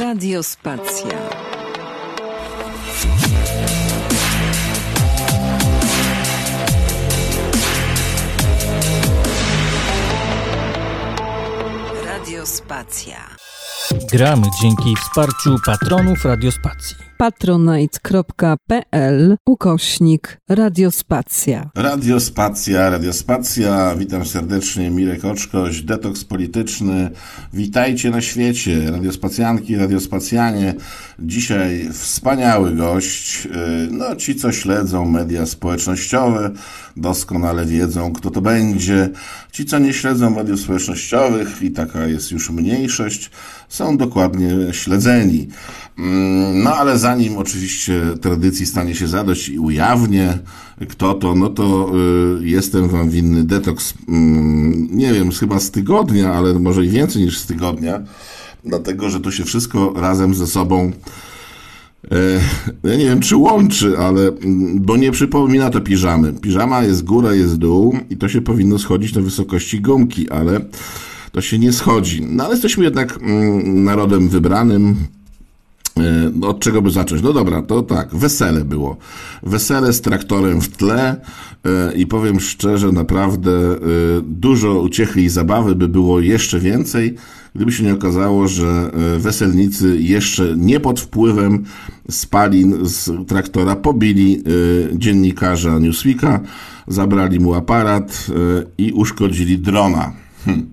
Radiospacja. Radiospacja. Gramy dzięki wsparciu patronów Radiospacji. patronite.pl ukośnik Radiospacja. Radiospacja, Radiospacja, witam serdecznie, Mirek Oczkoś, detoks polityczny, witajcie na świecie, radiospacjanki, radiospacjanie, dzisiaj wspaniały gość, yy, no ci co śledzą media społecznościowe, doskonale wiedzą kto to będzie, ci co nie śledzą mediów społecznościowych i taka jest już mniejszość, są dokładnie śledzeni. Mm, No ale zanim oczywiście tradycji stanie się zadość i ujawnię kto to, no to y, jestem wam winny detoks, mm, nie wiem, chyba z tygodnia, ale może i więcej niż z tygodnia, dlatego że to się wszystko razem ze sobą E, ja nie wiem, czy łączy, ale mm, bo nie przypomina to piżamy. Piżama jest góra, jest dół i to się powinno schodzić na wysokości gumki, ale to się nie schodzi. No ale jesteśmy jednak mm, narodem wybranym. No, Od czego by zacząć? No dobra, to tak, wesele było. Wesele z traktorem w tle e, i powiem szczerze, naprawdę e, dużo uciechy i zabawy by było jeszcze więcej, gdyby się nie okazało, że weselnicy jeszcze nie pod wpływem spalin z traktora pobili dziennikarza Newsweeka, zabrali mu aparat i uszkodzili drona. Hm.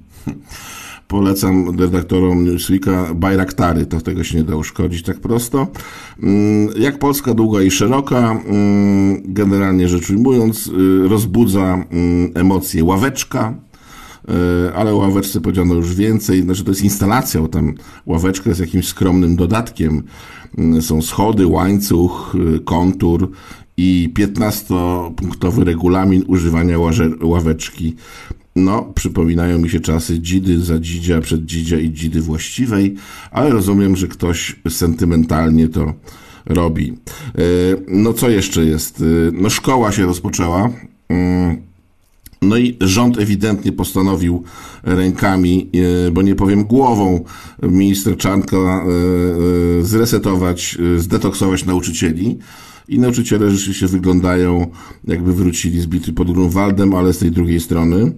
Polecam redaktorom Newsweeka Bajraktary, to tego się nie da uszkodzić tak prosto. Mm, Jak Polska długa i szeroka, mm, generalnie rzecz ujmując, y, rozbudza mm, emocje ławeczka, y, ale o ławeczce powiedziano już więcej, znaczy to jest instalacja, bo tam ławeczka jest jakimś skromnym dodatkiem. Są schody, łańcuch, y, kontur i 15-punktowy regulamin używania ławeczki. No, przypominają mi się czasy dzidy za dzidzia, przed dzidzia i dzidy właściwej, ale rozumiem, że ktoś sentymentalnie to robi. E, No, co jeszcze jest? E, No, szkoła się rozpoczęła. Mm, no i rząd ewidentnie postanowił rękami, e, bo nie powiem głową, minister Czarnka e, zresetować, zdetoksować nauczycieli. I nauczyciele rzeczywiście wyglądają, jakby wrócili z bitwy pod Grunwaldem, ale z tej drugiej strony.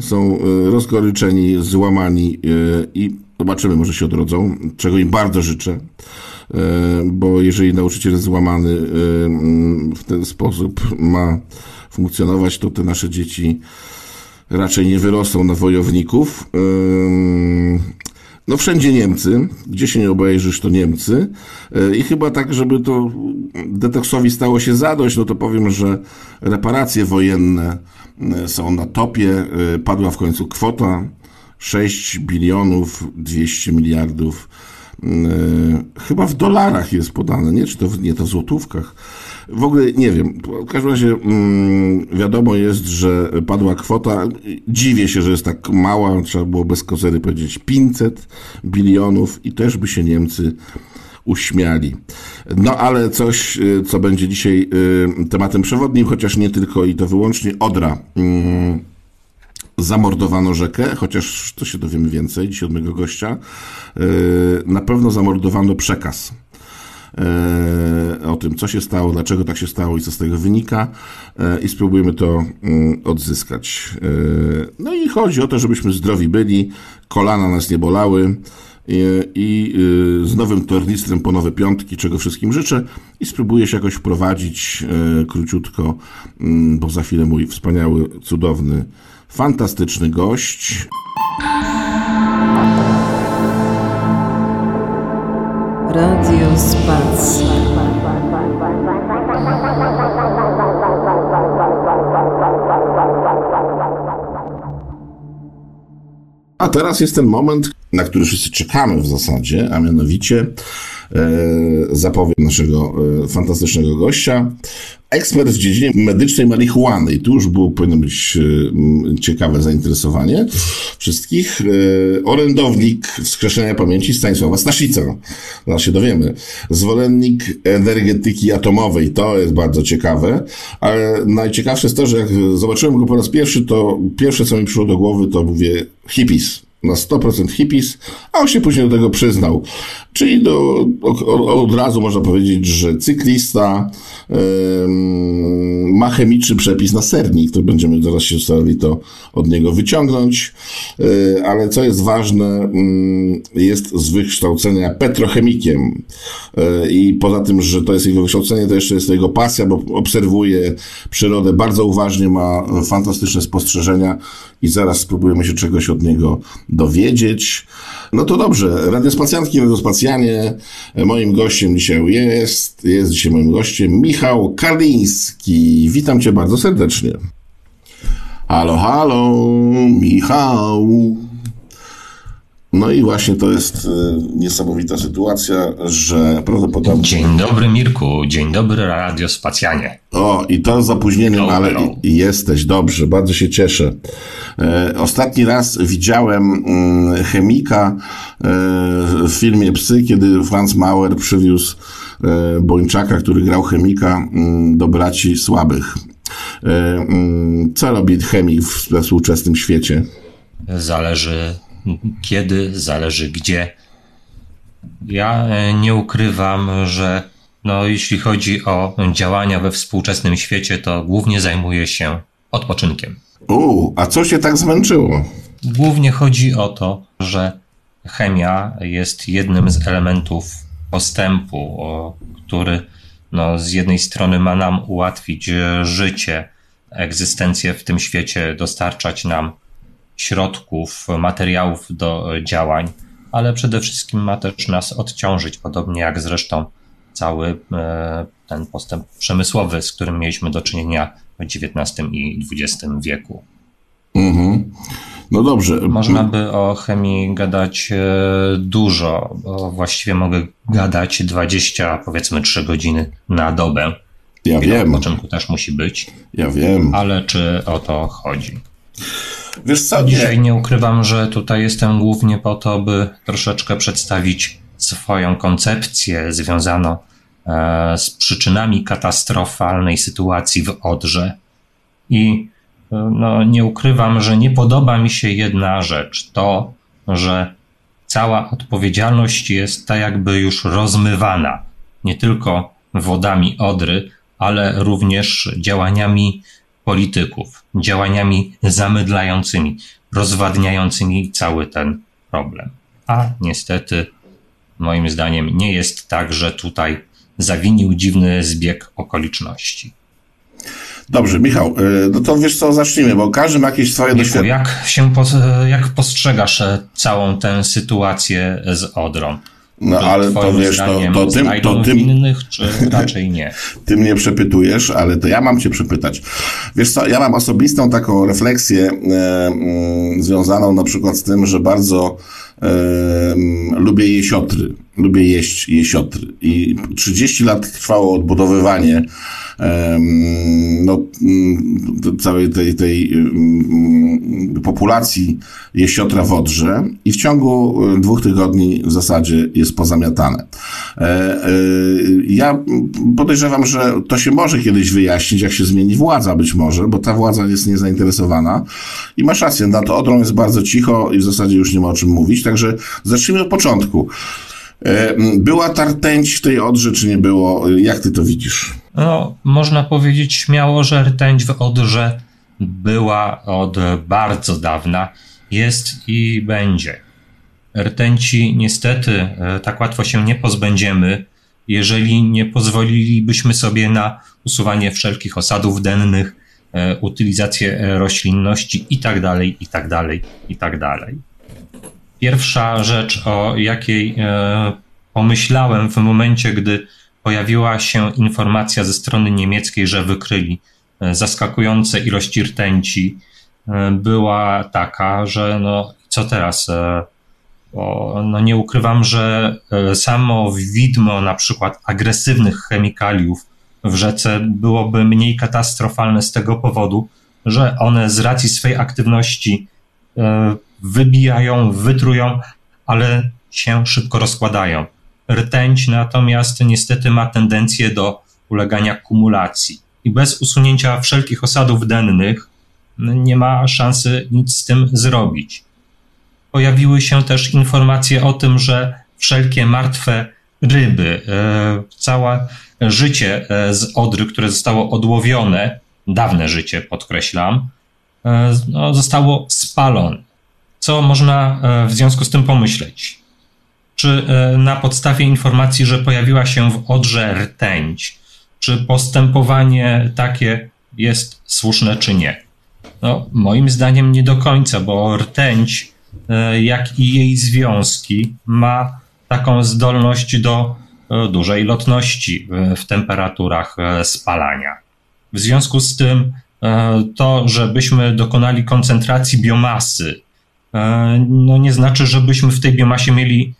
Są e, rozgoryczeni, złamani e, i zobaczymy, może się odrodzą, czego im bardzo życzę. E, Bo jeżeli nauczyciel złamany w ten sposób ma funkcjonować, to te nasze dzieci raczej nie wyrosną na wojowników. No wszędzie Niemcy, gdzie się nie obejrzysz, to Niemcy. Yy, I chyba tak, żeby to detoksowi stało się zadość, no to powiem, że reparacje wojenne yy, są na topie. Yy, Padła w końcu kwota 6 bilionów 200 miliardów. Yy, Chyba w dolarach jest podane, nie? Czy to w, nie to w złotówkach? W ogóle nie wiem. W każdym razie mm, wiadomo jest, że padła kwota. Dziwię się, że jest tak mała. Trzeba było bez kozery powiedzieć 500 bilionów i też by się Niemcy uśmiali. No ale coś, y, co będzie dzisiaj y, tematem przewodnim, chociaż nie tylko i to wyłącznie Odra. Mm, zamordowano rzekę, chociaż to się dowiemy więcej, dzisiaj od mego gościa. Yy, Na pewno zamordowano przekaz o tym, co się stało, dlaczego tak się stało i co z tego wynika yy, i spróbujemy to mm, odzyskać. Yy, No i chodzi o to, żebyśmy zdrowi byli, kolana nas nie bolały i, z nowym tornistrem po nowe piątki, czego wszystkim życzę i spróbuję się jakoś wprowadzić króciutko, mm, bo za chwilę mój wspaniały, cudowny, fantastyczny gość. Radiospacja. A teraz jest ten moment, na który wszyscy czekamy w zasadzie, a mianowicie e, zapowiem naszego e, fantastycznego gościa. Ekspert w dziedzinie medycznej marihuany. I tu już było, powinno być e, ciekawe zainteresowanie wszystkich. E, orędownik wskrzeszenia pamięci Stanisława Staszica. Zaraz się dowiemy. Zwolennik energetyki atomowej. To jest bardzo ciekawe. Ale najciekawsze jest to, że jak zobaczyłem go po raz pierwszy, to pierwsze, co mi przyszło do głowy, to mówię hippies na 100% hippies, a on się później do tego przyznał. Czyli do, od razu można powiedzieć, że cyklista ma chemiczny przepis na sernik, to będziemy zaraz się starali to od niego wyciągnąć, e, ale co jest ważne, mm, jest z wykształcenia petrochemikiem. E, i poza tym, że to jest jego wykształcenie, to jeszcze jest jego pasja, bo obserwuje przyrodę bardzo uważnie, ma fantastyczne spostrzeżenia i zaraz spróbujemy się czegoś od niego dowiedzieć. No to dobrze, radiospacjantki, radiospacjanie, moim gościem dzisiaj jest, jest dzisiaj moim gościem Michał Kaliński. Witam Cię bardzo serdecznie. Halo, halo, Michał. No i właśnie to jest y, niesamowita sytuacja, że prawdopodobnie... Dzień dobry Mirku, dzień dobry Radio Spacjanie. O, i to z zapóźnieniem, hello, ale jesteś, dobrze, bardzo się cieszę. E, ostatni raz widziałem mm, chemika e, w filmie Psy, kiedy Franz Mauer przywiózł e, Bończaka, który grał chemika mm, do braci słabych. Mm, co robi chemik w współczesnym świecie? Zależy kiedy, zależy gdzie. Ja e, nie ukrywam, że no, jeśli chodzi o działania we współczesnym świecie, to głównie zajmuję się odpoczynkiem. U, a co się tak zmęczyło? Głównie chodzi o to, że chemia jest jednym z elementów postępu, który no, z jednej strony ma nam ułatwić życie, egzystencję w tym świecie, dostarczać nam środków, materiałów do działań, ale przede wszystkim ma też nas odciążyć, podobnie jak zresztą cały e, ten postęp przemysłowy, z którym mieliśmy do czynienia w XIX i XX wieku. Mhm. No dobrze. Można by o chemii gadać e, dużo, bo właściwie mogę gadać 20, powiedzmy 3 godziny na dobę. Ja wiem. Na początku też musi być. Ja wiem. Ale czy o to chodzi? Wiesz co? Dzisiaj nie ukrywam, że tutaj jestem głównie po to, by troszeczkę przedstawić swoją koncepcję związaną e, z przyczynami katastrofalnej sytuacji w Odrze. I e, no, nie ukrywam, że nie podoba mi się jedna rzecz. To, że cała odpowiedzialność jest tak jakby już rozmywana. Nie tylko wodami Odry, ale również działaniami polityków, działaniami zamydlającymi, rozwadniającymi cały ten problem. A niestety, moim zdaniem, nie jest tak, że tutaj zawinił dziwny zbieg okoliczności. Dobrze, Michał, y, no to wiesz co, zacznijmy, bo każdy ma jakieś swoje doświadczenie. Jak się, jak postrzegasz e, całą tę sytuację z Odrą? No ale to wiesz, to, to tym, to tym innych, czy raczej nie? Ty mnie przepytujesz, ale to ja mam cię przepytać. Wiesz co, ja mam osobistą taką refleksję e, mm, związaną na przykład z tym, że bardzo e, mm, lubię jesiotry. Lubię jeść jesiotry. I 30 lat trwało odbudowywanie no, mm, całej tej, tej mm, populacji jesiotra w Odrze i w ciągu e, dwóch tygodni w zasadzie jest pozamiatane. E, e, ja podejrzewam, że to się może kiedyś wyjaśnić, jak się zmieni władza być może, bo ta władza jest niezainteresowana i masz rację, na to Odrą jest bardzo cicho i w zasadzie już nie ma o czym mówić, także zacznijmy od początku. Była ta rtęć w tej Odrze, czy nie było? Jak ty to widzisz? No, można powiedzieć śmiało, że rtęć w Odrze była od bardzo dawna, jest i będzie. Rtęci niestety e, tak łatwo się nie pozbędziemy, jeżeli nie pozwolilibyśmy sobie na usuwanie wszelkich osadów dennych, e, utylizację roślinności itd., itd., itd. Pierwsza rzecz, o jakiej e, pomyślałem w momencie, gdy pojawiła się informacja ze strony niemieckiej, że wykryli e, zaskakujące ilości rtęci, e, była taka, że no co teraz? E, no nie ukrywam, że samo widmo na przykład agresywnych chemikaliów w rzece byłoby mniej katastrofalne z tego powodu, że one z racji swojej aktywności wybijają, wytrują, ale się szybko rozkładają. Rtęć natomiast niestety ma tendencję do ulegania kumulacji i bez usunięcia wszelkich osadów dennych nie ma szansy nic z tym zrobić. Pojawiły się też informacje o tym, że wszelkie martwe ryby, całe życie z Odry, które zostało odłowione, dawne życie podkreślam, no, zostało spalone. Co można w związku z tym pomyśleć? Czy na podstawie informacji, że pojawiła się w Odrze rtęć, czy postępowanie takie jest słuszne, czy nie? No, moim zdaniem nie do końca, bo rtęć, e, jak i jej związki, ma taką zdolność do e, dużej lotności w temperaturach e, spalania. W związku z tym, to, żebyśmy dokonali koncentracji biomasy, no nie znaczy, żebyśmy w tej biomasie mieli,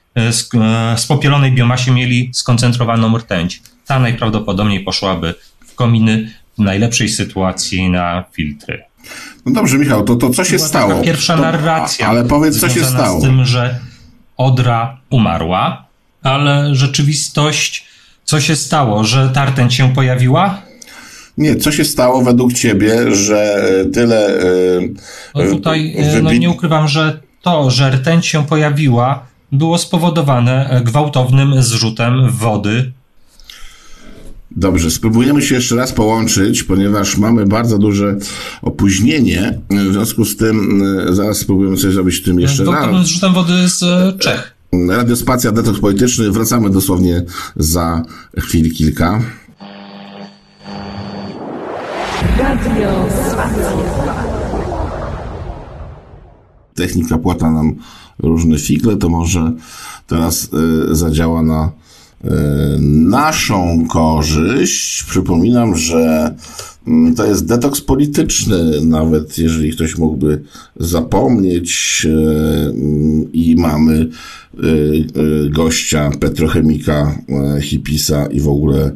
spopielonej biomasie mieli skoncentrowaną rtęć. Ta najprawdopodobniej poszłaby w kominy w najlepszej sytuacji na filtry. No dobrze, Michał, to, to co się Była stało? Pierwsza to, narracja. Ale powiedz, co się stało. z tym, że Odra umarła, ale rzeczywistość, co się stało, że Tarten się pojawiła? Nie, co się stało według ciebie, że tyle. No tutaj no nie ukrywam, że to, że rtęć się pojawiła, było spowodowane gwałtownym zrzutem wody Dobrze, spróbujemy się jeszcze raz połączyć, ponieważ mamy bardzo duże opóźnienie. W związku z tym e, zaraz spróbujemy coś zrobić w tym jeszcze raz. Gwałtownym zrzutem wody z e, Czech. Radiospacja, detoks polityczny. Wracamy dosłownie za chwil kilka. Radio Technika płata nam różne figle, to może teraz y, zadziała na naszą korzyść. Przypominam, że mm, to jest detoks polityczny, nawet jeżeli ktoś mógłby zapomnieć e, i mamy e, e, gościa, petrochemika, hipisa i w ogóle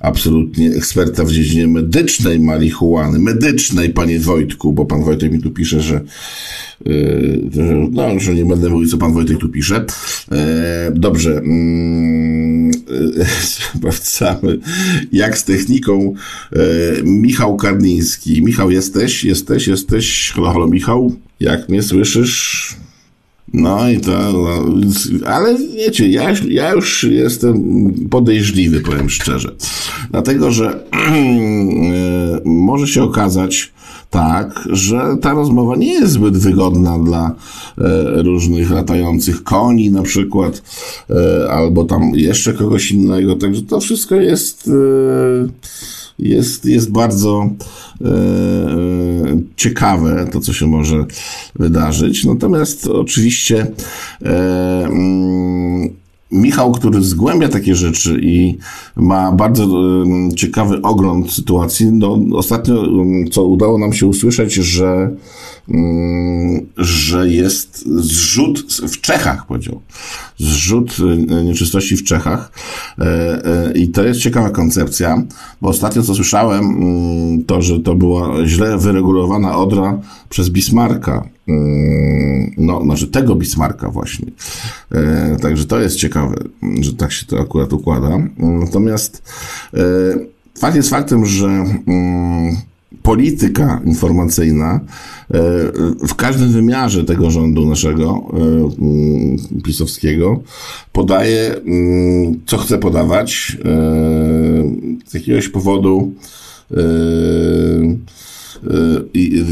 absolutnie eksperta w dziedzinie medycznej marihuany, medycznej, panie Wojtku, bo pan Wojtek mi tu pisze, że no, że nie będę mówił, co pan Wojtek tu pisze. Dobrze. Sprawdzamy, jak z techniką Michał Karniński. Michał, jesteś? Jesteś? Jesteś? Halo, halo, Michał? Jak mnie słyszysz? No i to, no, ale wiecie, ja, ja już jestem podejrzliwy, powiem szczerze. Dlatego, że może się okazać tak, że ta rozmowa nie jest zbyt wygodna dla e, różnych latających koni na przykład, e, albo tam jeszcze kogoś innego, także to wszystko jest... E, jest, jest bardzo e, ciekawe to, co się może wydarzyć. Natomiast oczywiście e, mm, Michał, który zgłębia takie rzeczy i ma bardzo ciekawy ogląd sytuacji, no ostatnio, co udało nam się usłyszeć, że że jest zrzut w Czechach, powiedział. Zrzut e, nieczystości w Czechach. E, e, I to jest ciekawa koncepcja, bo ostatnio co słyszałem, mm, to, że to była źle wyregulowana odra przez Bismarcka. Mm, no, znaczy tego Bismarcka właśnie. Także to jest ciekawe, że tak się to akurat układa. Natomiast fakt jest faktem, że polityka informacyjna e, w każdym wymiarze tego rządu naszego e, mm, pisowskiego podaje, mm, co chce podawać. E, z jakiegoś powodu i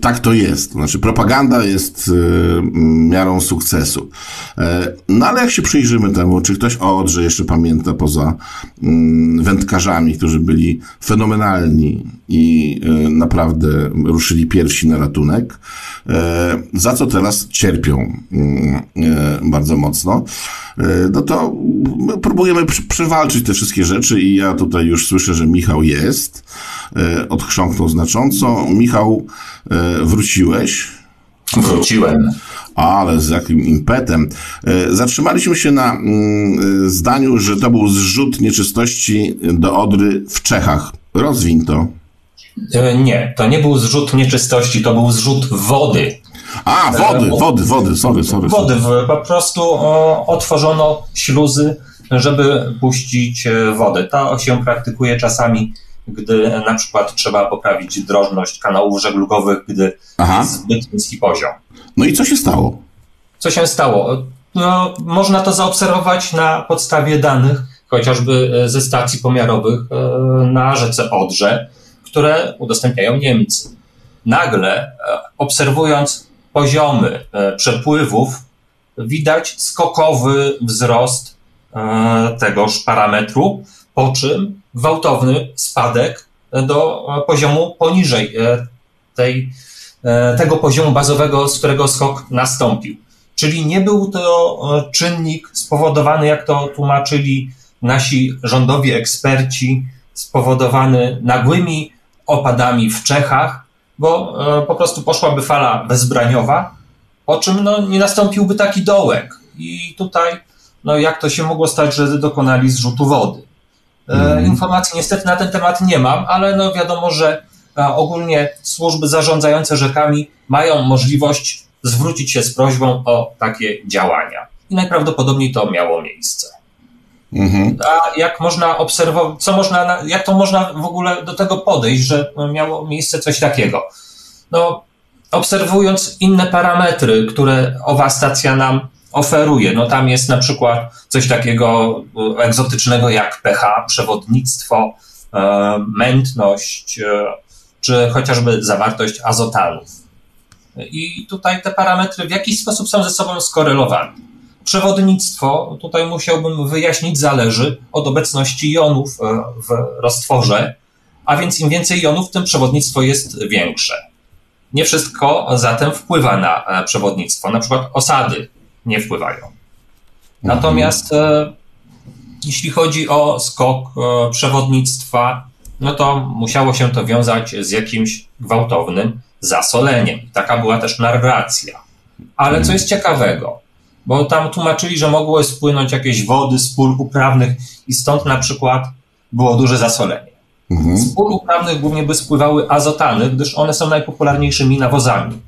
tak to jest. Znaczy, propaganda jest y, miarą sukcesu. E, no ale jak się przyjrzymy temu, czy ktoś o Odrze jeszcze pamięta poza y, wędkarzami, którzy byli fenomenalni i y, naprawdę ruszyli pierwsi na ratunek, e, za co teraz cierpią e, bardzo mocno, no to próbujemy przewalczyć te wszystkie rzeczy i ja tutaj już słyszę, że Michał jest. Odchrząknął znacząco. Michał, wróciłeś? Wróciłem. Ale z jakim impetem. Zatrzymaliśmy się na mm, zdaniu, że to był zrzut nieczystości do Odry w Czechach. Rozwiń to. E, nie, to nie był zrzut nieczystości, to był zrzut wody. A, wody, e, wody, wody, sorry, sorry. Wody, po prostu otworzono śluzy, żeby puścić e, wodę. To się praktykuje czasami, gdy na przykład trzeba poprawić drożność kanałów żeglugowych, gdy Aha. jest zbyt niski poziom. No i co się stało? Co się stało? no, można to zaobserwować na podstawie danych, chociażby ze stacji pomiarowych na rzece Odrze, które udostępniają Niemcy. Nagle, obserwując poziomy przepływów, widać skokowy wzrost tegoż parametru, po czym gwałtowny spadek do poziomu poniżej tej, tego poziomu bazowego, z którego skok nastąpił. Czyli nie był to czynnik spowodowany, jak to tłumaczyli nasi rządowi eksperci, spowodowany nagłymi opadami w Czechach, bo po prostu poszłaby fala bezbraniowa, po czym no, nie nastąpiłby taki dołek. I tutaj, no jak to się mogło stać, że dokonali zrzutu wody? Mm. Informacji niestety na ten temat nie mam, ale no wiadomo, że ogólnie służby zarządzające rzekami mają możliwość zwrócić się z prośbą o takie działania. I najprawdopodobniej to miało miejsce. Mhm. A jak można obserwować, co można, jak to można w ogóle do tego podejść, że miało miejsce coś takiego? No, obserwując inne parametry, które owa stacja nam oferuje. No tam jest na przykład coś takiego e, egzotycznego jak pH, przewodnictwo, e, mętność, e, czy chociażby zawartość azotanów. I tutaj te parametry w jakiś sposób są ze sobą skorelowane. Przewodnictwo, tutaj musiałbym wyjaśnić, zależy od obecności jonów w roztworze, a więc im więcej jonów, tym przewodnictwo jest większe. Nie wszystko zatem wpływa na przewodnictwo. Na przykład osady nie wpływają. Natomiast e, jeśli chodzi o skok e, przewodnictwa, no to musiało się to wiązać z jakimś gwałtownym zasoleniem. Taka była też narracja. Ale co jest ciekawego, bo tam tłumaczyli, że mogły spłynąć jakieś wody z pól uprawnych i stąd na przykład było duże zasolenie. Mhm. Z pól uprawnych głównie by spływały azotany, gdyż one są najpopularniejszymi nawozami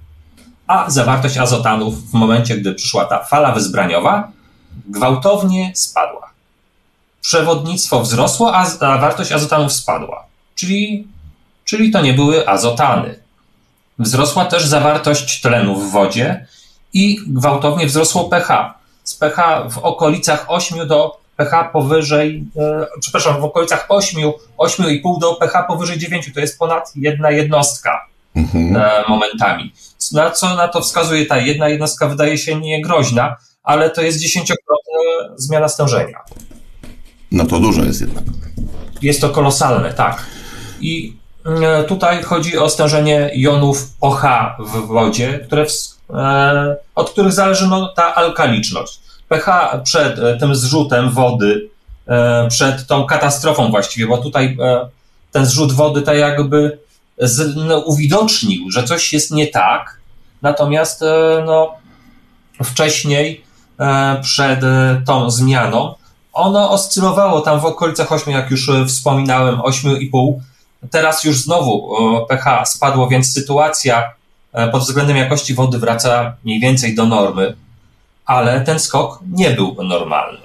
a zawartość azotanów w momencie, gdy przyszła ta fala wyzbraniowa, gwałtownie spadła. Przewodnictwo wzrosło, a zawartość azotanów spadła. Czyli, czyli to nie były azotany. Wzrosła też zawartość tlenu w wodzie i gwałtownie wzrosło pH. Z pH w okolicach 8 do pH powyżej, e, przepraszam, w okolicach 8, 8,5 do pH powyżej 9, to jest ponad jedna jednostka mhm. e, momentami. Na co na to wskazuje ta jedna jednostka, wydaje się niegroźna, ale to jest dziesięciokrotna zmiana stężenia. No to dużo jest jednak. Jest to kolosalne, tak. I e, tutaj chodzi o stężenie jonów OH w wodzie, które w, od których zależy no, ta alkaliczność. pH przed e, tym zrzutem wody, e, przed tą katastrofą właściwie, bo tutaj e, ten zrzut wody tak jakby z, no, uwidocznił, że coś jest nie tak, natomiast e, no, wcześniej, e, przed e, tą zmianą, ono oscylowało tam w okolicach 8, jak już wspominałem, 8,5. Teraz już znowu pH spadło, więc sytuacja pod względem jakości wody wraca mniej więcej do normy, ale ten skok nie był normalny.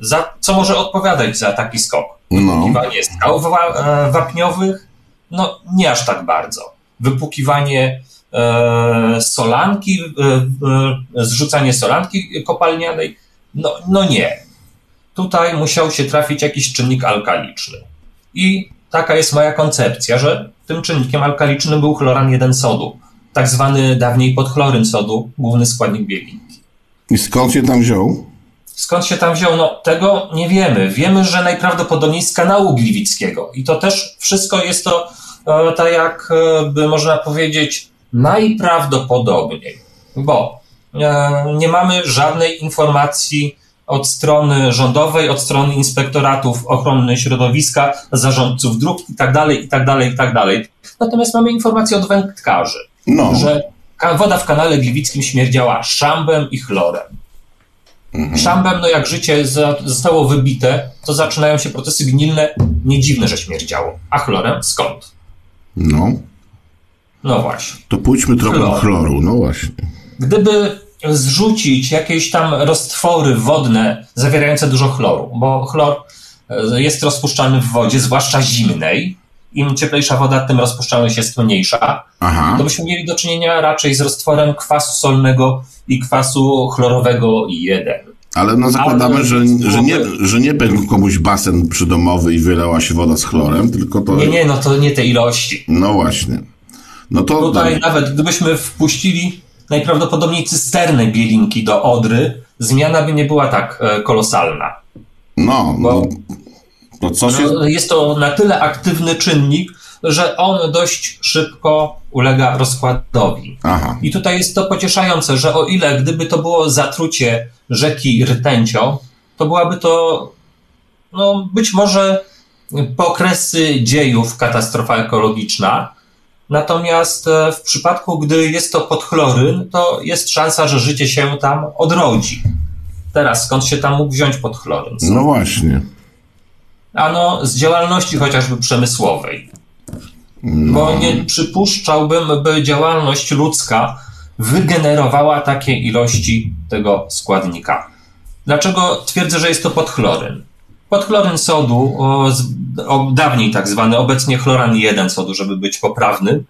Za, co może odpowiadać za taki skok? No. skał wapniowych, no nie aż tak bardzo. Wypukiwanie e, solanki, e, e, zrzucanie solanki kopalnianej, no, no nie. Tutaj musiał się trafić jakiś czynnik alkaliczny. I taka jest moja koncepcja, że tym czynnikiem alkalicznym był chloran 1 sodu, tak zwany dawniej podchloryn sodu, główny składnik bielinki. I skąd się tam wziął? Skąd się tam wziął? No, tego nie wiemy. Wiemy, że najprawdopodobniej z kanału Gliwickiego. I to też wszystko jest to E, tak jak e, by można powiedzieć, najprawdopodobniej, bo e, nie mamy żadnej informacji od strony rządowej, od strony inspektoratów ochrony środowiska, zarządców dróg itd., itd., itd. Natomiast mamy informację od wędkarzy, no. że woda w kanale gliwickim śmierdziała szambem i chlorem. Mhm. Szambem, no jak życie zostało wybite, to zaczynają się procesy gnilne. Nie dziwne, że śmierdziało. A chlorem skąd? No. No właśnie. To pójdźmy trochę do chloru, no właśnie. Gdyby zrzucić jakieś tam roztwory wodne zawierające dużo chloru, bo chlor e, jest rozpuszczalny w wodzie, zwłaszcza zimnej. Im cieplejsza woda, tym rozpuszczalność jest mniejsza. Aha. To byśmy mieli do czynienia raczej z roztworem kwasu solnego i kwasu chlorowego 1. Ale no zakładamy, Ale że, że, nie, że nie pękł komuś basen przydomowy i wylała się woda z chlorem, tylko to... Nie, nie, no to nie te ilości. No właśnie. No to... Tutaj nawet gdybyśmy wpuścili najprawdopodobniej cysternę bielinki do Odry, zmiana by nie była tak e, kolosalna. No, no, Bo- to co się... No, jest to na tyle aktywny czynnik, że on dość szybko ulega rozkładowi. Aha. I tutaj jest to pocieszające, że o ile gdyby to było zatrucie rzeki rtęcią, to byłaby to no, być może po okresy dziejów katastrofa ekologiczna. Natomiast e, w przypadku, gdy jest to podchloryn, to jest szansa, że życie się tam odrodzi. Teraz skąd się tam mógł wziąć podchloryn? No właśnie. Ano z działalności chociażby przemysłowej. Bo nie przypuszczałbym, by działalność ludzka wygenerowała takie ilości tego składnika. Dlaczego twierdzę, że jest to podchloryn? Podchloryn sodu, o, o, dawniej tak zwany, obecnie chloran 1 sodu, żeby być poprawnym,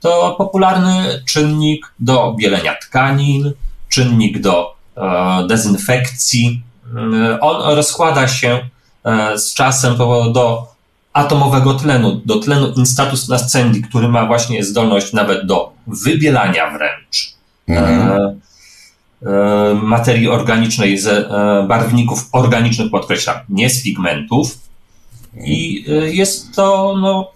to popularny czynnik do bielenia tkanin, czynnik do e, dezynfekcji. Mm, On rozkłada się z czasem do, atomowego tlenu, do tlenu instatus nascendi, który ma właśnie zdolność nawet do wybielania wręcz Mhm. e, e, materii organicznej e, barwników organicznych, podkreślam, nie z pigmentów. I e, jest to no,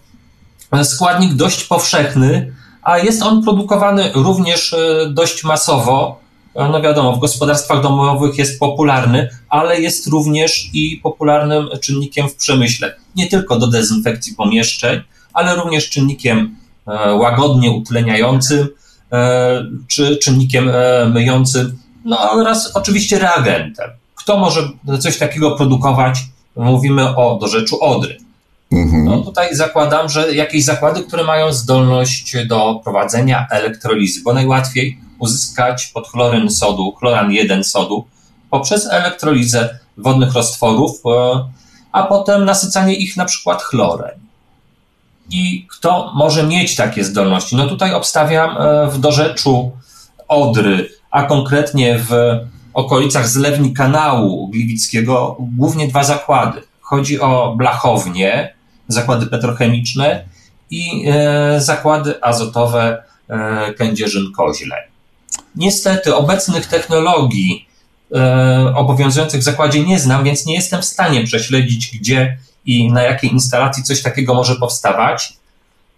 składnik dość powszechny, a jest on produkowany również e, dość masowo. E, No wiadomo, w gospodarstwach domowych jest popularny, ale jest również i popularnym czynnikiem w przemyśle. Nie tylko do dezynfekcji pomieszczeń, ale również czynnikiem e, łagodnie utleniającym, e, czy czynnikiem myjącym, no oraz oczywiście reagentem. Kto może coś takiego produkować? Mówimy o dorzeczu Odry. Mhm. No tutaj zakładam, że jakieś zakłady, które mają zdolność do prowadzenia elektrolizy, bo najłatwiej uzyskać podchloryn sodu, chloran 1 sodu poprzez elektrolizę wodnych roztworów, e, a potem nasycanie ich na przykład chlorem. I kto może mieć takie zdolności? No tutaj obstawiam e, w dorzeczu Odry, a konkretnie w okolicach zlewni kanału Gliwickiego głównie dwa zakłady. Chodzi o blachownie, zakłady petrochemiczne i e, zakłady azotowe Kędzierzyn-Koźle. Niestety obecnych technologii e, obowiązujących w zakładzie nie znam, więc nie jestem w stanie prześledzić, gdzie i na jakiej instalacji coś takiego może powstawać,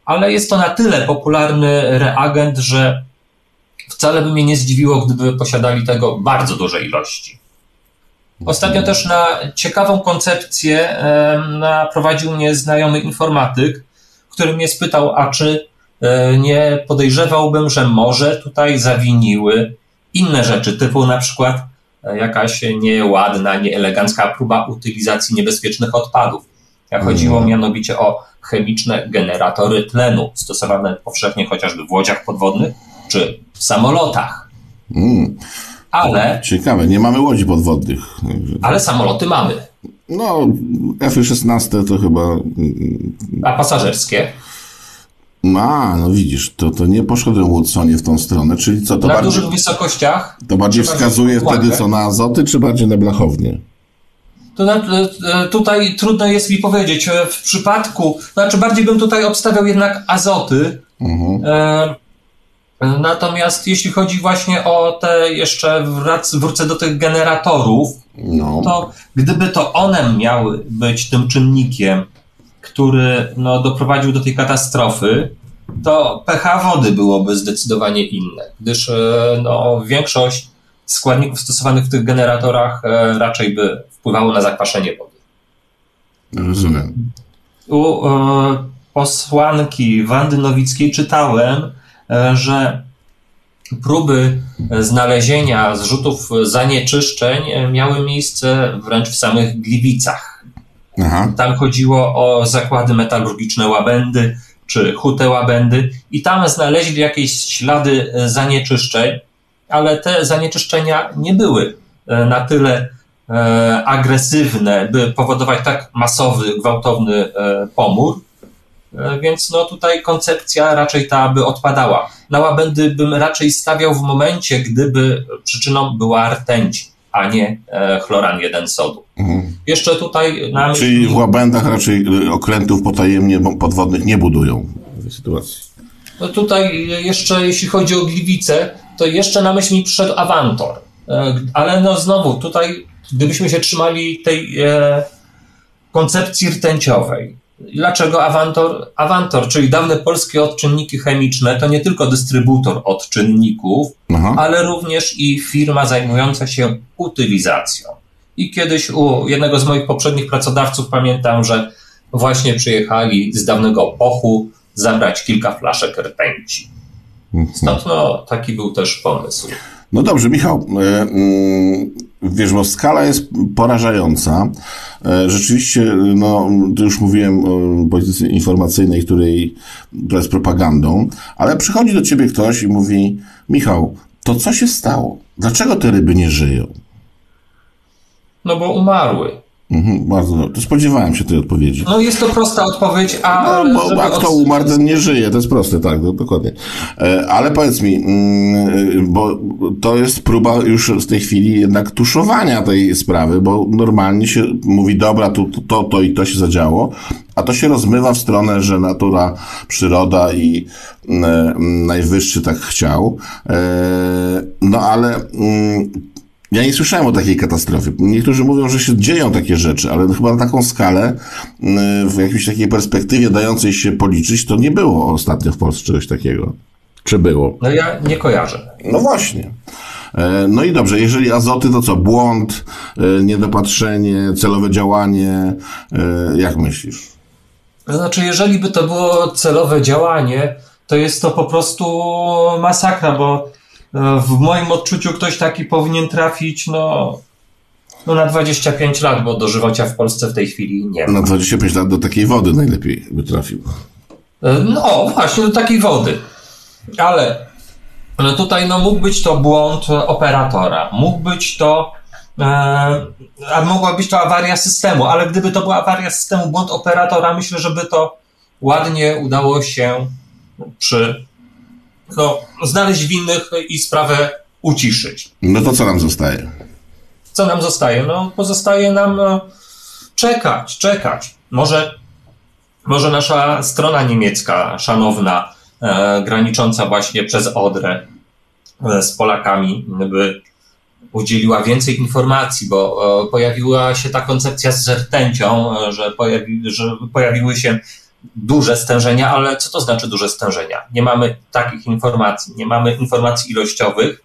ale jest to na tyle popularny reagent, że wcale by mnie nie zdziwiło, gdyby posiadali tego bardzo duże ilości. Ostatnio też na ciekawą koncepcję naprowadził mnie znajomy informatyk, który mnie spytał, a czy nie podejrzewałbym, że może tutaj zawiniły inne rzeczy, typu na przykład e, jakaś nieładna, nieelegancka próba utylizacji niebezpiecznych odpadów. Jak chodziło mianowicie o chemiczne generatory tlenu, stosowane powszechnie chociażby w łodziach podwodnych czy w samolotach. Mm. Ale, Ciekawe, nie mamy łodzi podwodnych. ale samoloty mamy, No, F-16 to chyba... a pasażerskie A, no widzisz, to, to nie poszedłem Woodsonie w tą stronę, czyli co, to na bardziej, dużych wysokościach to bardziej wskazuje wtedy co na azoty, czy bardziej na blachownię? To na, e, tutaj trudno jest mi powiedzieć. E, W przypadku, znaczy bardziej bym tutaj obstawiał jednak azoty. Mhm. E, e, natomiast jeśli chodzi właśnie o te, jeszcze wrac, wrócę do tych generatorów, No, to gdyby to one miały być tym czynnikiem, który no, doprowadził do tej katastrofy, to pH wody byłoby zdecydowanie inne, gdyż e, no, większość składników stosowanych w tych generatorach e, raczej by wpływało na zakwaszenie wody. rozumiem. U e, posłanki Wandy Nowickiej czytałem, e, że próby znalezienia zrzutów zanieczyszczeń e, miały miejsce wręcz w samych Gliwicach. Aha, Tam chodziło o zakłady metalurgiczne Łabędy czy hutę Łabędy i tam znaleźli jakieś ślady e, zanieczyszczeń, ale te zanieczyszczenia nie były e, na tyle e, agresywne, by powodować tak masowy, gwałtowny pomór. Więc no tutaj koncepcja raczej ta by odpadała. Na łabędy bym raczej stawiał w momencie, gdyby przyczyną była rtęć. A nie e, chloran 1 sodu. Mhm. Jeszcze tutaj na Czyli myśli, w łabędach raczej y, okrętów potajemnie podwodnych nie budują w tej sytuacji. no tutaj jeszcze jeśli chodzi o Gliwice, to jeszcze na myśl mi przyszedł Avantor. E, Ale no znowu, tutaj gdybyśmy się trzymali tej e, koncepcji rtęciowej. Dlaczego Avantor? Avantor, czyli dawne polskie odczynniki chemiczne, to nie tylko dystrybutor odczynników, Aha. ale również i firma zajmująca się utylizacją. I kiedyś u jednego z moich poprzednich pracodawców pamiętam, że właśnie przyjechali z dawnego pochu zabrać kilka flaszek rtęci. Mhm. Stąd no, taki był też pomysł. No dobrze, Michał. e, mm, Wiesz, bo skala jest porażająca. E, Rzeczywiście, no, to już mówiłem o polityce informacyjnej, której, która jest propagandą, ale przychodzi do ciebie ktoś i mówi: Michał, to co się stało? Dlaczego te ryby nie żyją? No bo umarły. Mhm, bardzo dobrze. To spodziewałem się tej odpowiedzi. No jest to prosta odpowiedź, a No, bo a kto od- umarł, ten nie żyje, to jest proste, tak, no, dokładnie. E, Ale powiedz mi, mm, bo to jest próba już w tej chwili jednak tuszowania tej sprawy, bo normalnie się mówi, dobra, tu, to, to i to się zadziało, a to się rozmywa w stronę, że natura, przyroda i mm, najwyższy tak chciał. E, No ale mm, ja nie słyszałem o takiej katastrofie. Niektórzy mówią, że się dzieją takie rzeczy, ale chyba na taką skalę, y, w jakiejś takiej perspektywie dającej się policzyć, to nie było ostatnio w Polsce czegoś takiego. Czy było? No ja nie kojarzę. No właśnie. E, No i dobrze, jeżeli azoty, to co? Błąd, e, niedopatrzenie, celowe działanie. E, Jak myślisz? To znaczy, jeżeli by to było celowe działanie, to jest to po prostu masakra, bo w moim odczuciu ktoś taki powinien trafić no, no na 25 lat, bo dożywocia w Polsce w tej chwili nie ma. Na 25 lat do takiej wody najlepiej by trafił. E, No właśnie, do takiej wody. Ale no tutaj no, mógł być to błąd operatora, mógł być to e, a mogła być to awaria systemu, ale gdyby to była awaria systemu, błąd operatora, myślę, że by to ładnie udało się przy no, znaleźć winnych i sprawę uciszyć. No to co nam zostaje? Co nam zostaje? No, pozostaje nam e, czekać, czekać. Może, może nasza strona niemiecka, szanowna, e, granicząca właśnie przez Odrę e, z Polakami, by udzieliła więcej informacji, bo e, pojawiła się ta koncepcja z rtęcią, e, że, pojawi, że pojawiły się duże stężenia, ale co to znaczy duże stężenia? Nie mamy takich informacji, nie mamy informacji ilościowych,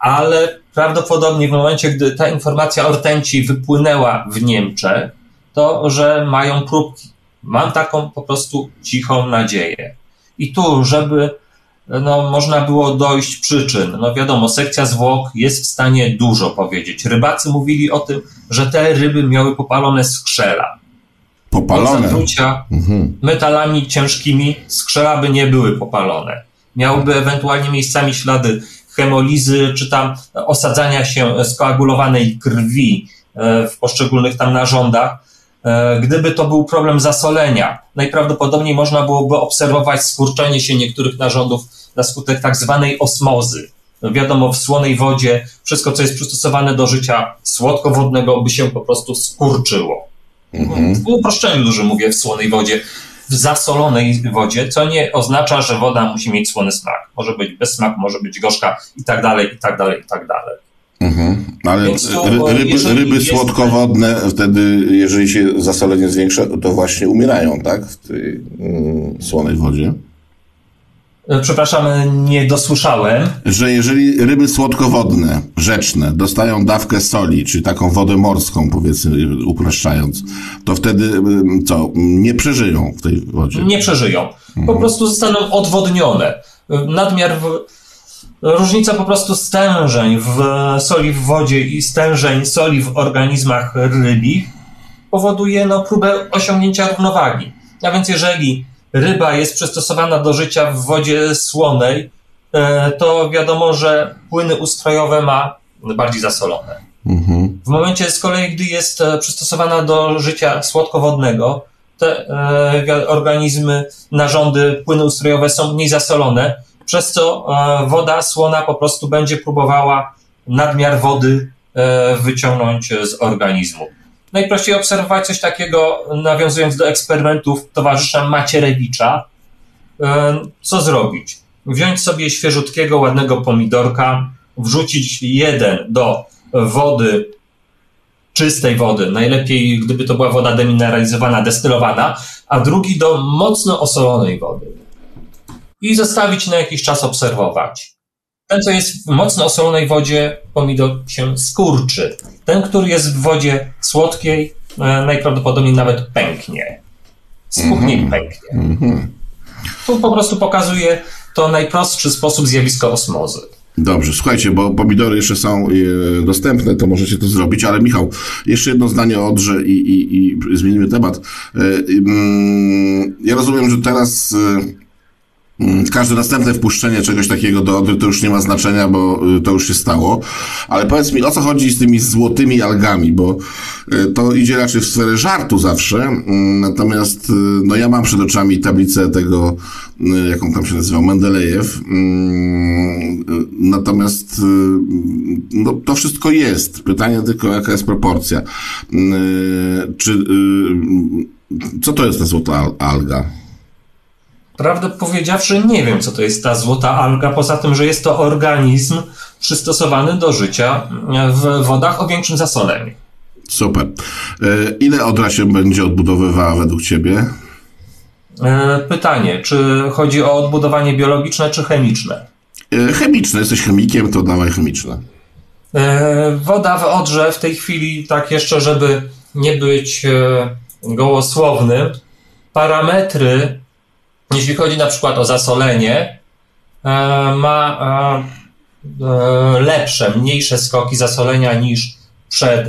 ale prawdopodobnie w momencie, gdy ta informacja o rtęci wypłynęła w Niemczech, to że mają próbki. Mam taką po prostu cichą nadzieję. I tu, żeby no, można było dojść przyczyn. No wiadomo, sekcja zwłok jest w stanie dużo powiedzieć. Rybacy mówili o tym, że te ryby miały popalone skrzela. Od Popalone. zatrucia Mhm. metalami ciężkimi skrzela by nie były popalone. Miałyby ewentualnie miejscami ślady hemolizy, czy tam osadzania się skoagulowanej krwi e, w poszczególnych tam narządach. E, Gdyby to był problem zasolenia, najprawdopodobniej można byłoby obserwować skurczenie się niektórych narządów na skutek tak zwanej osmozy. No wiadomo, w słonej wodzie wszystko, co jest przystosowane do życia słodkowodnego, by się po prostu skurczyło. Mhm. W uproszczeniu dużo mówię w słonej wodzie, w zasolonej wodzie, co nie oznacza, że woda musi mieć słony smak. Może być bez smaku, może być gorzka i tak dalej, i tak dalej, i tak dalej. Mhm. Ale to, ryby, jeżeli ryby jest- słodkowodne wtedy, jeżeli się zasolenie zwiększa, to właśnie umierają, tak? W tej mm, słonej wodzie. E, Przepraszam, nie dosłyszałem. Że jeżeli ryby słodkowodne, rzeczne, dostają dawkę soli, czy taką wodę morską, powiedzmy, upraszczając, to wtedy ym, co? Nie przeżyją w tej wodzie. Nie przeżyją. Po prostu zostaną odwodnione. Nadmiar w... Różnica po prostu stężeń w soli w wodzie i stężeń soli w organizmach rybich powoduje no, próbę osiągnięcia równowagi. A więc jeżeli ryba jest przystosowana do życia w wodzie słonej, e, to wiadomo, że płyny ustrojowe ma bardziej zasolone. Mhm. W momencie z kolei, gdy jest e, przystosowana do życia słodkowodnego, te e, organizmy, narządy, płyny ustrojowe są mniej zasolone, przez co woda słona po prostu będzie próbowała nadmiar wody wyciągnąć z organizmu. Najprościej obserwować coś takiego, nawiązując do eksperymentów towarzysza Macierewicza. E, co zrobić? Wziąć sobie świeżutkiego, ładnego pomidorka, wrzucić jeden do wody, czystej wody, najlepiej gdyby to była woda demineralizowana, destylowana, a drugi do mocno osolonej wody. I zostawić na jakiś czas obserwować. Ten, co jest w mocno osolonej wodzie, pomidor się skurczy. Ten, który jest w wodzie słodkiej, e, najprawdopodobniej nawet pęknie. Spuchnie i pęknie. Tu po prostu pokazuje to najprostszy sposób zjawiska osmozy. Dobrze, słuchajcie, bo pomidory jeszcze są e, dostępne, to możecie to zrobić, ale Michał, jeszcze jedno zdanie o Odrze i, i, i zmienimy temat. E, mm, Ja rozumiem, że teraz mm, każde następne wpuszczenie czegoś takiego do Odry to już nie ma znaczenia, bo e, to już się stało. Ale powiedz mi, o co chodzi z tymi złotymi algami, bo e, to idzie raczej w sferę żartu zawsze, mm, natomiast e, no ja mam przed oczami tablicę tego, jaką tam się nazywał, Mendelejew, Mm, Natomiast y, no, to wszystko jest. Pytanie tylko, jaka jest proporcja. Y, Czy, y, co to jest ta złota al- alga? Prawdę powiedziawszy, nie wiem, co to jest ta złota alga, poza tym, że jest to organizm przystosowany do życia w wodach o większym zasoleniu. Super. Y, Ile Odra się będzie odbudowywała według Ciebie? E, Pytanie, czy chodzi o odbudowanie biologiczne czy chemiczne? Y, Chemiczne. Jesteś chemikiem, to dawaj chemiczne. E, Woda w Odrze w tej chwili, tak jeszcze, żeby nie być e, gołosłownym, parametry, jeśli chodzi na przykład o zasolenie, e, ma e, e, lepsze, mniejsze skoki zasolenia niż przed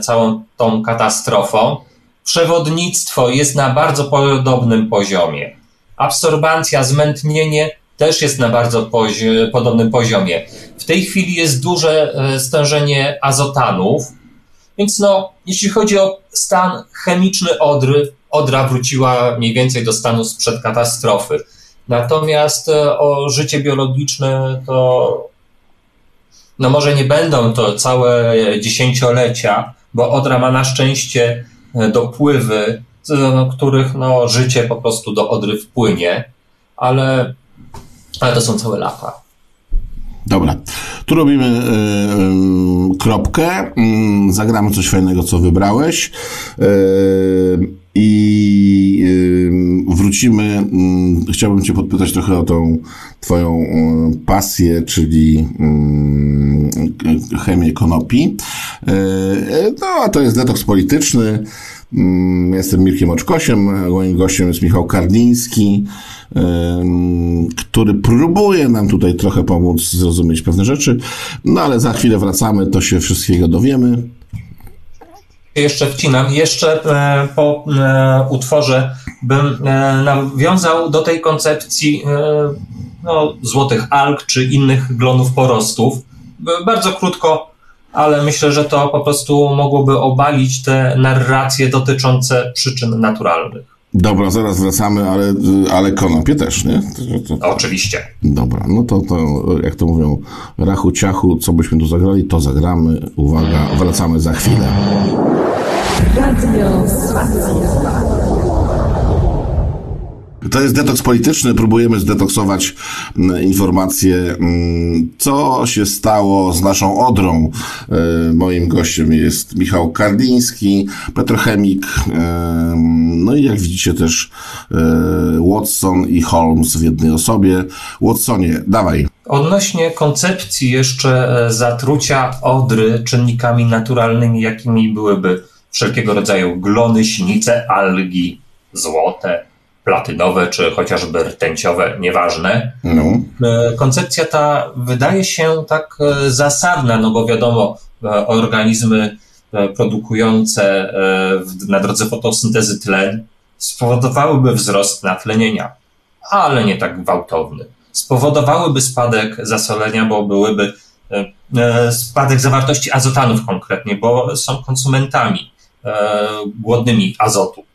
całą tą katastrofą. Przewodnictwo jest na bardzo podobnym poziomie. Absorbancja, zmętnienie też jest na bardzo pozi- podobnym poziomie. W tej chwili jest duże stężenie azotanów, więc no, jeśli chodzi o stan chemiczny Odry, Odra wróciła mniej więcej do stanu sprzed katastrofy. Natomiast e, o życie biologiczne to no może nie będą to całe dziesięciolecia, bo Odra ma na szczęście e, dopływy, z których no, życie po prostu do Odry wpłynie, ale, ale to są całe lata. Dobra. Tu robimy y, y, kropkę. Y, zagramy coś fajnego, co wybrałeś. Y, I wrócimy. Y, chciałbym Cię podpytać trochę o tą Twoją pasję, czyli y, chemię konopi. No, a to jest detoks polityczny. Mm, Jestem Mirkiem Oczkosiem, moim gościem jest Michał Kardiński, ym, który próbuje nam tutaj trochę pomóc zrozumieć pewne rzeczy, no ale za chwilę wracamy, to się wszystkiego dowiemy. jeszcze wcinam. Jeszcze e, po e, utworze bym e, nawiązał do tej koncepcji no, złotych alg czy innych glonów porostów. Bardzo krótko, ale myślę, że to po prostu mogłoby obalić te narracje dotyczące przyczyn naturalnych. Dobra, zaraz wracamy, ale, ale konopie też, nie? To, to, Oczywiście. dobra, no to, to jak to mówią, rachu ciachu, co byśmy tu zagrali, to zagramy. Uwaga, wracamy za chwilę. Radio Spacja. To jest detoks polityczny. Próbujemy zdetoksować mm, informacje, mm, co się stało z naszą Odrą. E, Moim gościem jest Michał Kardiński, petrochemik. e, No i jak widzicie też e, Watson i Holmes w jednej osobie. Watsonie, dawaj. Odnośnie koncepcji jeszcze zatrucia odry czynnikami naturalnymi, jakimi byłyby wszelkiego rodzaju glony, sinice, algi, złote, platynowe czy chociażby rtęciowe, nieważne. No. E, Koncepcja ta wydaje się tak e, zasadna, no bo wiadomo, e, organizmy produkujące na drodze fotosyntezy tlen spowodowałyby wzrost natlenienia, ale nie tak gwałtowny. Spowodowałyby spadek zasolenia, bo byłyby spadek zawartości azotanów konkretnie, bo są konsumentami głodnymi azotu.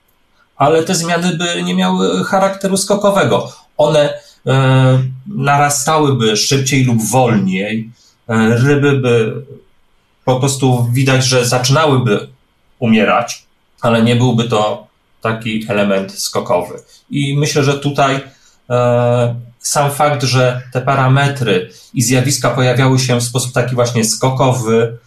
Ale te zmiany by nie miały charakteru skokowego. One e, narastałyby szybciej lub wolniej. E, ryby by po prostu widać, że zaczynałyby umierać, ale nie byłby to taki element skokowy. I myślę, że tutaj e, sam fakt, że te parametry i zjawiska pojawiały się w sposób taki właśnie skokowy,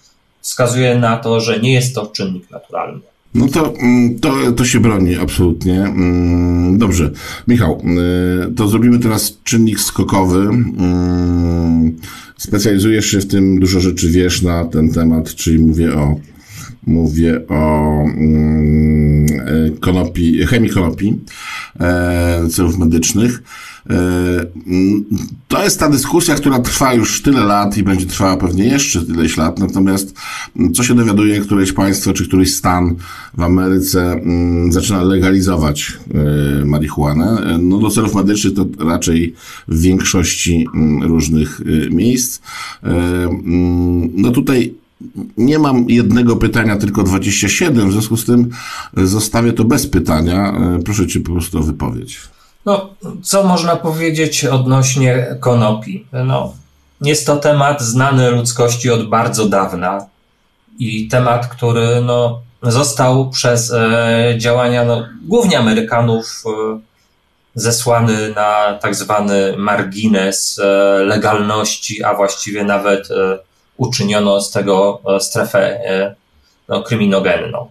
wskazuje na to, że nie jest to czynnik naturalny. No to, mm, to, to się broni, absolutnie. Mm, dobrze. Michał, y, to zrobimy teraz czynnik skokowy. Mm, specjalizujesz się w tym, dużo rzeczy wiesz na ten temat, czyli mówię o mówię o e, konopi, chemii konopi, e, celów medycznych. E, to jest ta dyskusja, która trwa już tyle lat i będzie trwała pewnie jeszcze tyleś lat. Natomiast co się dowiaduje, któreś państwo czy któryś stan w Ameryce mm, zaczyna legalizować e, marihuanę. No do celów medycznych to raczej w większości mm, różnych e, miejsc. Mm, no tutaj nie mam jednego pytania, tylko 27, w związku z tym zostawię to bez pytania. Proszę Cię po prostu o wypowiedź. No, co można powiedzieć odnośnie konopi? No, jest to temat znany ludzkości od bardzo dawna i temat, który no, został przez e, działania no, głównie Amerykanów e, zesłany na tak zwany margines e, legalności, a właściwie nawet e, uczyniono z tego e, strefę e, no, kryminogenną.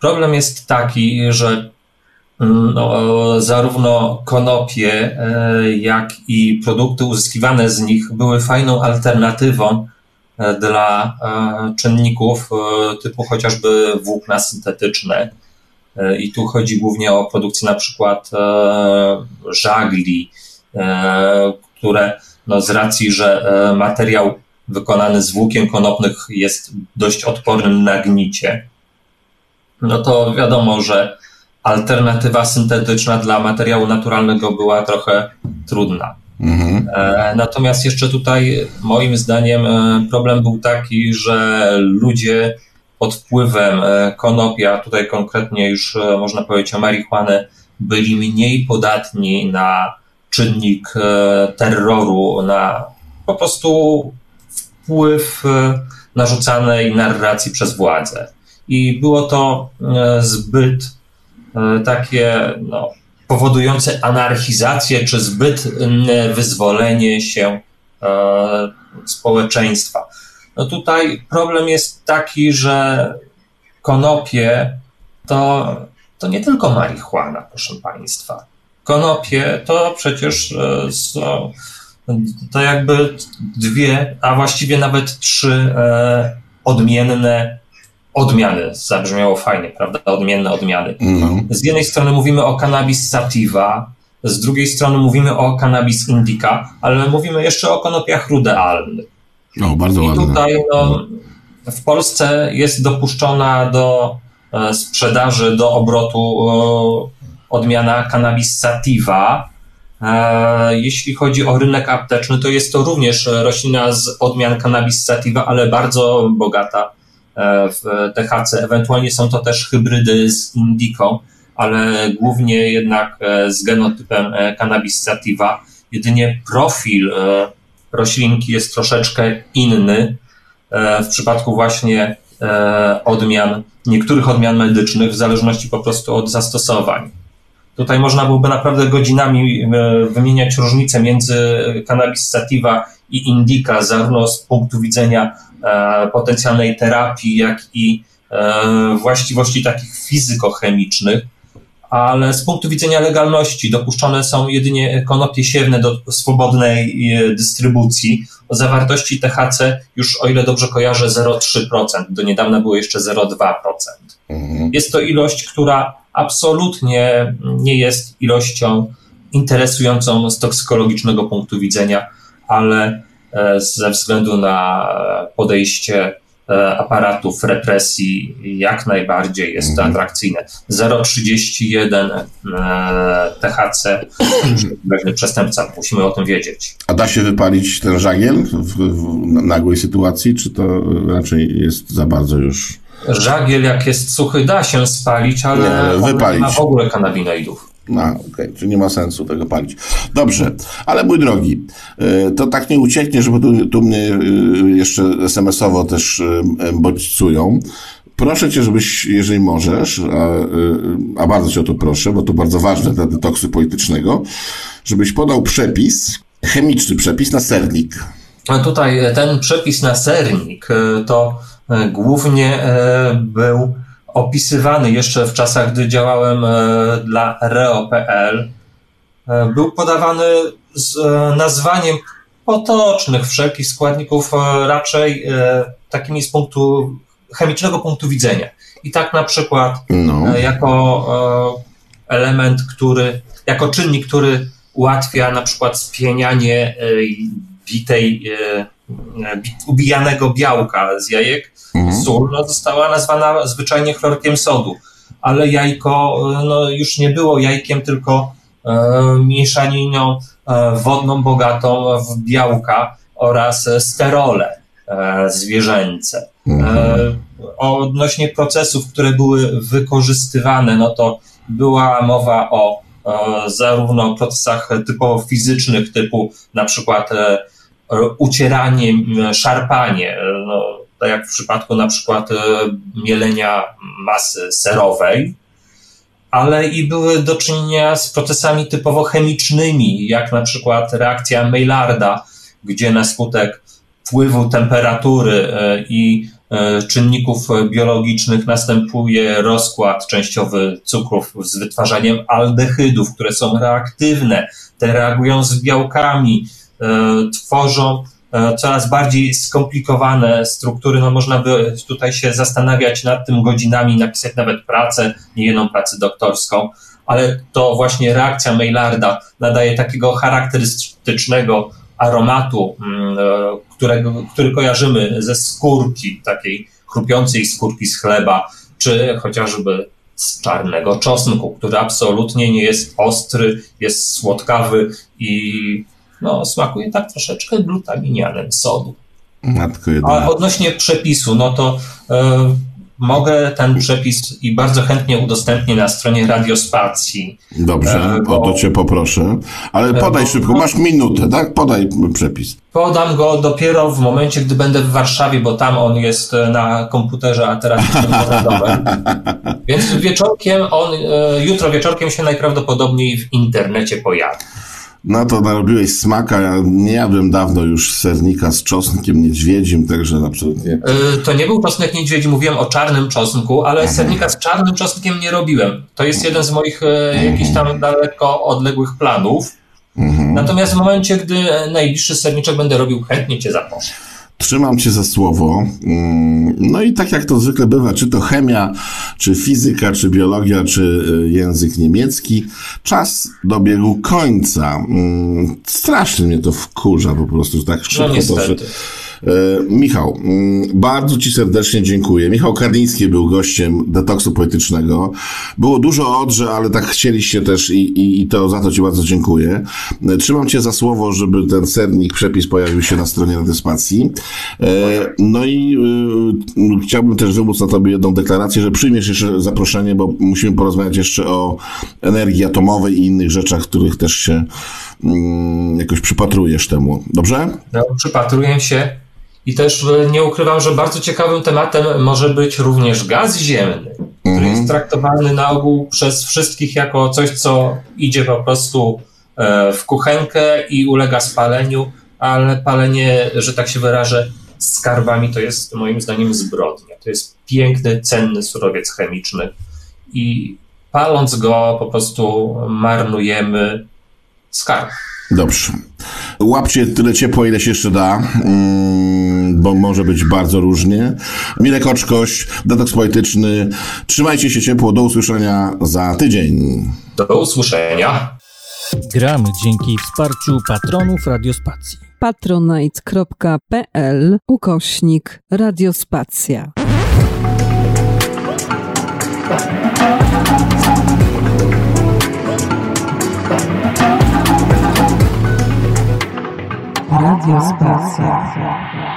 Problem jest taki, że no, zarówno konopie, e, jak i produkty uzyskiwane z nich były fajną alternatywą e, dla e, czynników typu chociażby włókna syntetyczne. I tu chodzi głównie o produkcję na przykład żagli, które no z racji, że materiał wykonany z włókien konopnych jest dość odporny na gnicie, no to wiadomo, że alternatywa syntetyczna dla materiału naturalnego była trochę trudna. Mhm. E, natomiast jeszcze tutaj, moim zdaniem, e, problem był taki, że ludzie pod wpływem e, konopia, tutaj konkretnie już można powiedzieć o marihuanę, byli mniej podatni na czynnik terroru, na po prostu wpływ narzucanej narracji przez władzę. I było to zbyt takie no, powodujące anarchizację czy zbyt wyzwolenie się e, społeczeństwa. No tutaj problem jest taki, że konopie to, to nie tylko marihuana, proszę Państwa. Konopie to przecież e, są to jakby dwie, a właściwie nawet trzy odmienne odmiany. Zabrzmiało fajnie, prawda? Odmienne odmiany. No. Z jednej strony mówimy o cannabis sativa, z drugiej strony mówimy o cannabis indica, ale mówimy jeszcze o konopiach rudealnych. No, bardzo I ładne. tutaj no, w Polsce jest dopuszczona do e, sprzedaży, do obrotu e, odmiana cannabis sativa. E, jeśli chodzi o rynek apteczny, to jest to również roślina z odmian cannabis sativa, ale bardzo bogata w THC. Ewentualnie są to też hybrydy z indiką, ale głównie jednak e, z genotypem e, cannabis sativa. Jedynie profil roślinki jest troszeczkę inny w przypadku właśnie odmian, niektórych odmian medycznych, w zależności po prostu od zastosowań. Tutaj można byłoby naprawdę godzinami wymieniać różnice między cannabis sativa i indica, zarówno z punktu widzenia E, potencjalnej terapii, jak i e, właściwości takich fizykochemicznych, ale z punktu widzenia legalności dopuszczone są jedynie konopie siewne do swobodnej e, dystrybucji. O zawartości THC już, o ile dobrze kojarzę, 0,3%. Do niedawna było jeszcze 0,2%. Mhm. Jest to ilość, która absolutnie nie jest ilością interesującą z toksykologicznego punktu widzenia, ale E, ze względu na podejście e, aparatów represji jak najbardziej jest to mhm. atrakcyjne. 0,31 e, THC przestępca, musimy o tym wiedzieć. A da się wypalić ten żagiel w, w nagłej sytuacji, czy to raczej jest za bardzo już... Żagiel jak jest suchy da się spalić, ale nie, wypalić. nie ma w ogóle kanabinoidów. No, okej, okay. czyli nie ma sensu tego palić. Dobrze, ale mój drogi, y, to tak nie ucieknie, bo tu, tu mnie y, jeszcze SMS-owo też y, bodźcują. Proszę cię, żebyś, jeżeli możesz, a, a, bardzo cię o to proszę, bo to bardzo ważne dla detoksu politycznego, żebyś podał przepis, chemiczny przepis na sernik. A tutaj ten przepis na sernik to głównie był opisywany jeszcze w czasach, gdy działałem e, dla Reo.pl, e, był podawany z e, nazwaniem potocznych wszelkich składników raczej takimi z punktu chemicznego punktu widzenia. I tak na przykład no. jako element, który, jako czynnik, który ułatwia na przykład spienianie bitej, ubijanego białka z jajek, mhm. sól no, została nazwana zwyczajnie chlorkiem sodu, ale jajko no, już nie było jajkiem, tylko e, mieszaniną e, wodną bogatą w białka oraz sterole e, zwierzęce. Mhm. E, odnośnie procesów, które były wykorzystywane, no to była mowa o e, zarówno procesach typowo fizycznych, typu na przykład e, ucieranie, szarpanie, no, tak jak w przypadku na przykład e, mielenia masy serowej, ale i były do czynienia z procesami typowo chemicznymi, jak na przykład reakcja Maillarda, gdzie na skutek wpływu temperatury e, i e, czynników biologicznych następuje rozkład częściowy cukrów z wytwarzaniem aldehydów, które są reaktywne, te reagują z białkami, tworzą E, coraz bardziej skomplikowane struktury. No można by tutaj się zastanawiać nad tym godzinami, napisać nawet pracę, nie jedną pracę doktorską, ale to właśnie reakcja Maillarda nadaje takiego charakterystycznego aromatu, mm, e, którego, który kojarzymy ze skórki, takiej chrupiącej skórki z chleba, czy chociażby z czarnego czosnku, który absolutnie nie jest ostry, jest słodkawy i no, smakuje tak troszeczkę glutaminianem sodu. Matko A odnośnie przepisu, no to e, mogę ten przepis i bardzo chętnie udostępnię na stronie Radiospacji. Dobrze, e, bo, o to cię poproszę. Ale e, podaj bo, szybko, masz minutę, tak? Podaj przepis. Podam go dopiero w momencie, gdy będę w Warszawie, bo tam on jest na komputerze, a teraz jestem Więc wieczorkiem on, jutro wieczorkiem się najprawdopodobniej w internecie pojawi. No to narobiłeś smaka. Ja nie jadłem dawno już sernika z czosnkiem niedźwiedzim, także absolutnie. Yy, to nie był czosnek niedźwiedzi, mówiłem o czarnym czosnku, ale mhm. sernika z czarnym czosnkiem nie robiłem. To jest jeden z moich yy, jakichś tam daleko odległych planów. Mhm. Natomiast w momencie, gdy najbliższy serniczek będę robił, chętnie cię zaproszę. Trzymam cię za słowo. Mm, no i tak jak to zwykle bywa, czy to chemia, czy fizyka, czy biologia, czy y, język niemiecki, czas dobiegł końca. Mm, strasznie mnie to wkurza po prostu, że tak szybko no, to, Michał, mm, bardzo Ci serdecznie dziękuję. Michał Karliński był gościem detoksu politycznego. Było dużo odrze, ale tak chcieliście też i, i, i to za to Ci bardzo dziękuję. E, trzymam Cię za słowo, żeby ten sernik, przepis pojawił się na stronie Radiospacji. E, no i chciałbym też wymóc na Tobie jedną deklarację, że przyjmiesz jeszcze zaproszenie, bo musimy porozmawiać jeszcze o energii atomowej i innych rzeczach, których też się mm, jakoś przypatrujesz temu. Dobrze? No, przypatruję się. I też e, nie ukrywam, że bardzo ciekawym tematem może być również gaz ziemny, który mhm. jest traktowany na ogół przez wszystkich jako coś, co idzie po prostu e, w kuchenkę i ulega spaleniu, ale palenie, że tak się wyrażę, skarbami to jest moim zdaniem zbrodnia. To jest piękny, cenny surowiec chemiczny i paląc go po prostu marnujemy skarb. Dobrze. Łapcie tyle ciepło, ile się jeszcze da, mm, bo może być bardzo różnie. Mirek Oczkoś, detoks polityczny. Trzymajcie się ciepło. Do usłyszenia za tydzień. Do usłyszenia. Gramy dzięki wsparciu patronów Radiospacji. patronite.pl ukośnik Radiospacja. Radio Spacja.